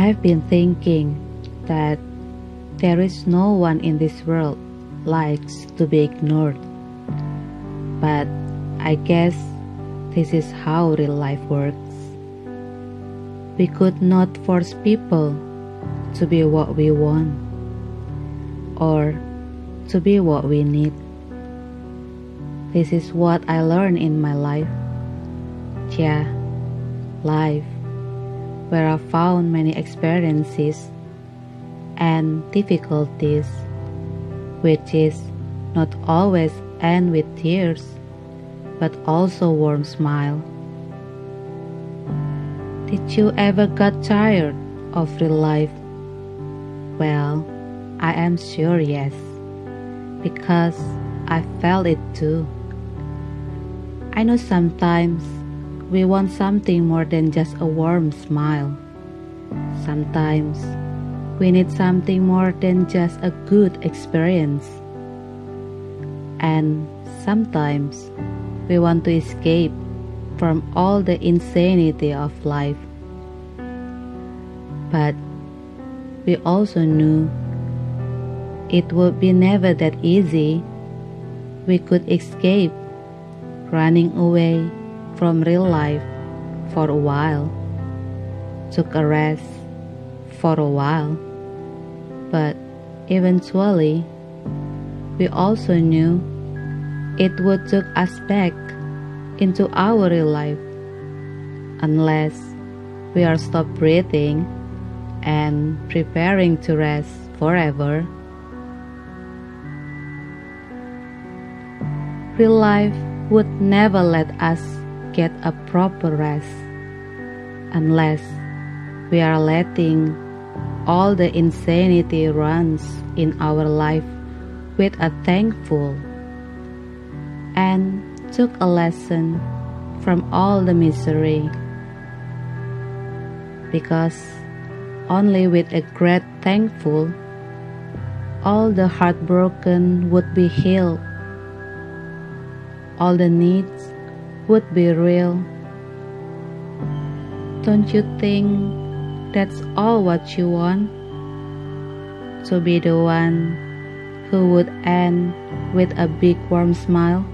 I've been thinking that there is no one in this world likes to be ignored. But I guess this is how real life works. We could not force people to be what we want or to be what we need. This is what I learned in my life. Yeah, life, where I found many experiences and difficulties, which is not always end with tears, but also warm smile. Did you ever got tired of real life? Well, I am sure yes, because I felt it too. I know sometimes we want something more than just a warm smile. Sometimes we need something more than just a good experience. And sometimes we want to escape from all the insanity of life. But we also knew it would be never that easy. We could escape running away from real life for a while, took a rest for a while, but eventually we also knew it would take us back into our real life unless we are stop breathing and preparing to rest forever. Real life would never let us get a proper rest unless we are letting all the insanity runs in our life with a thankful and took a lesson from all the misery. Because only with a great thankful all the heartbroken would be healed. All the needs would be real. Don't you think that's all what you want? To be the one who would end with a big warm smile?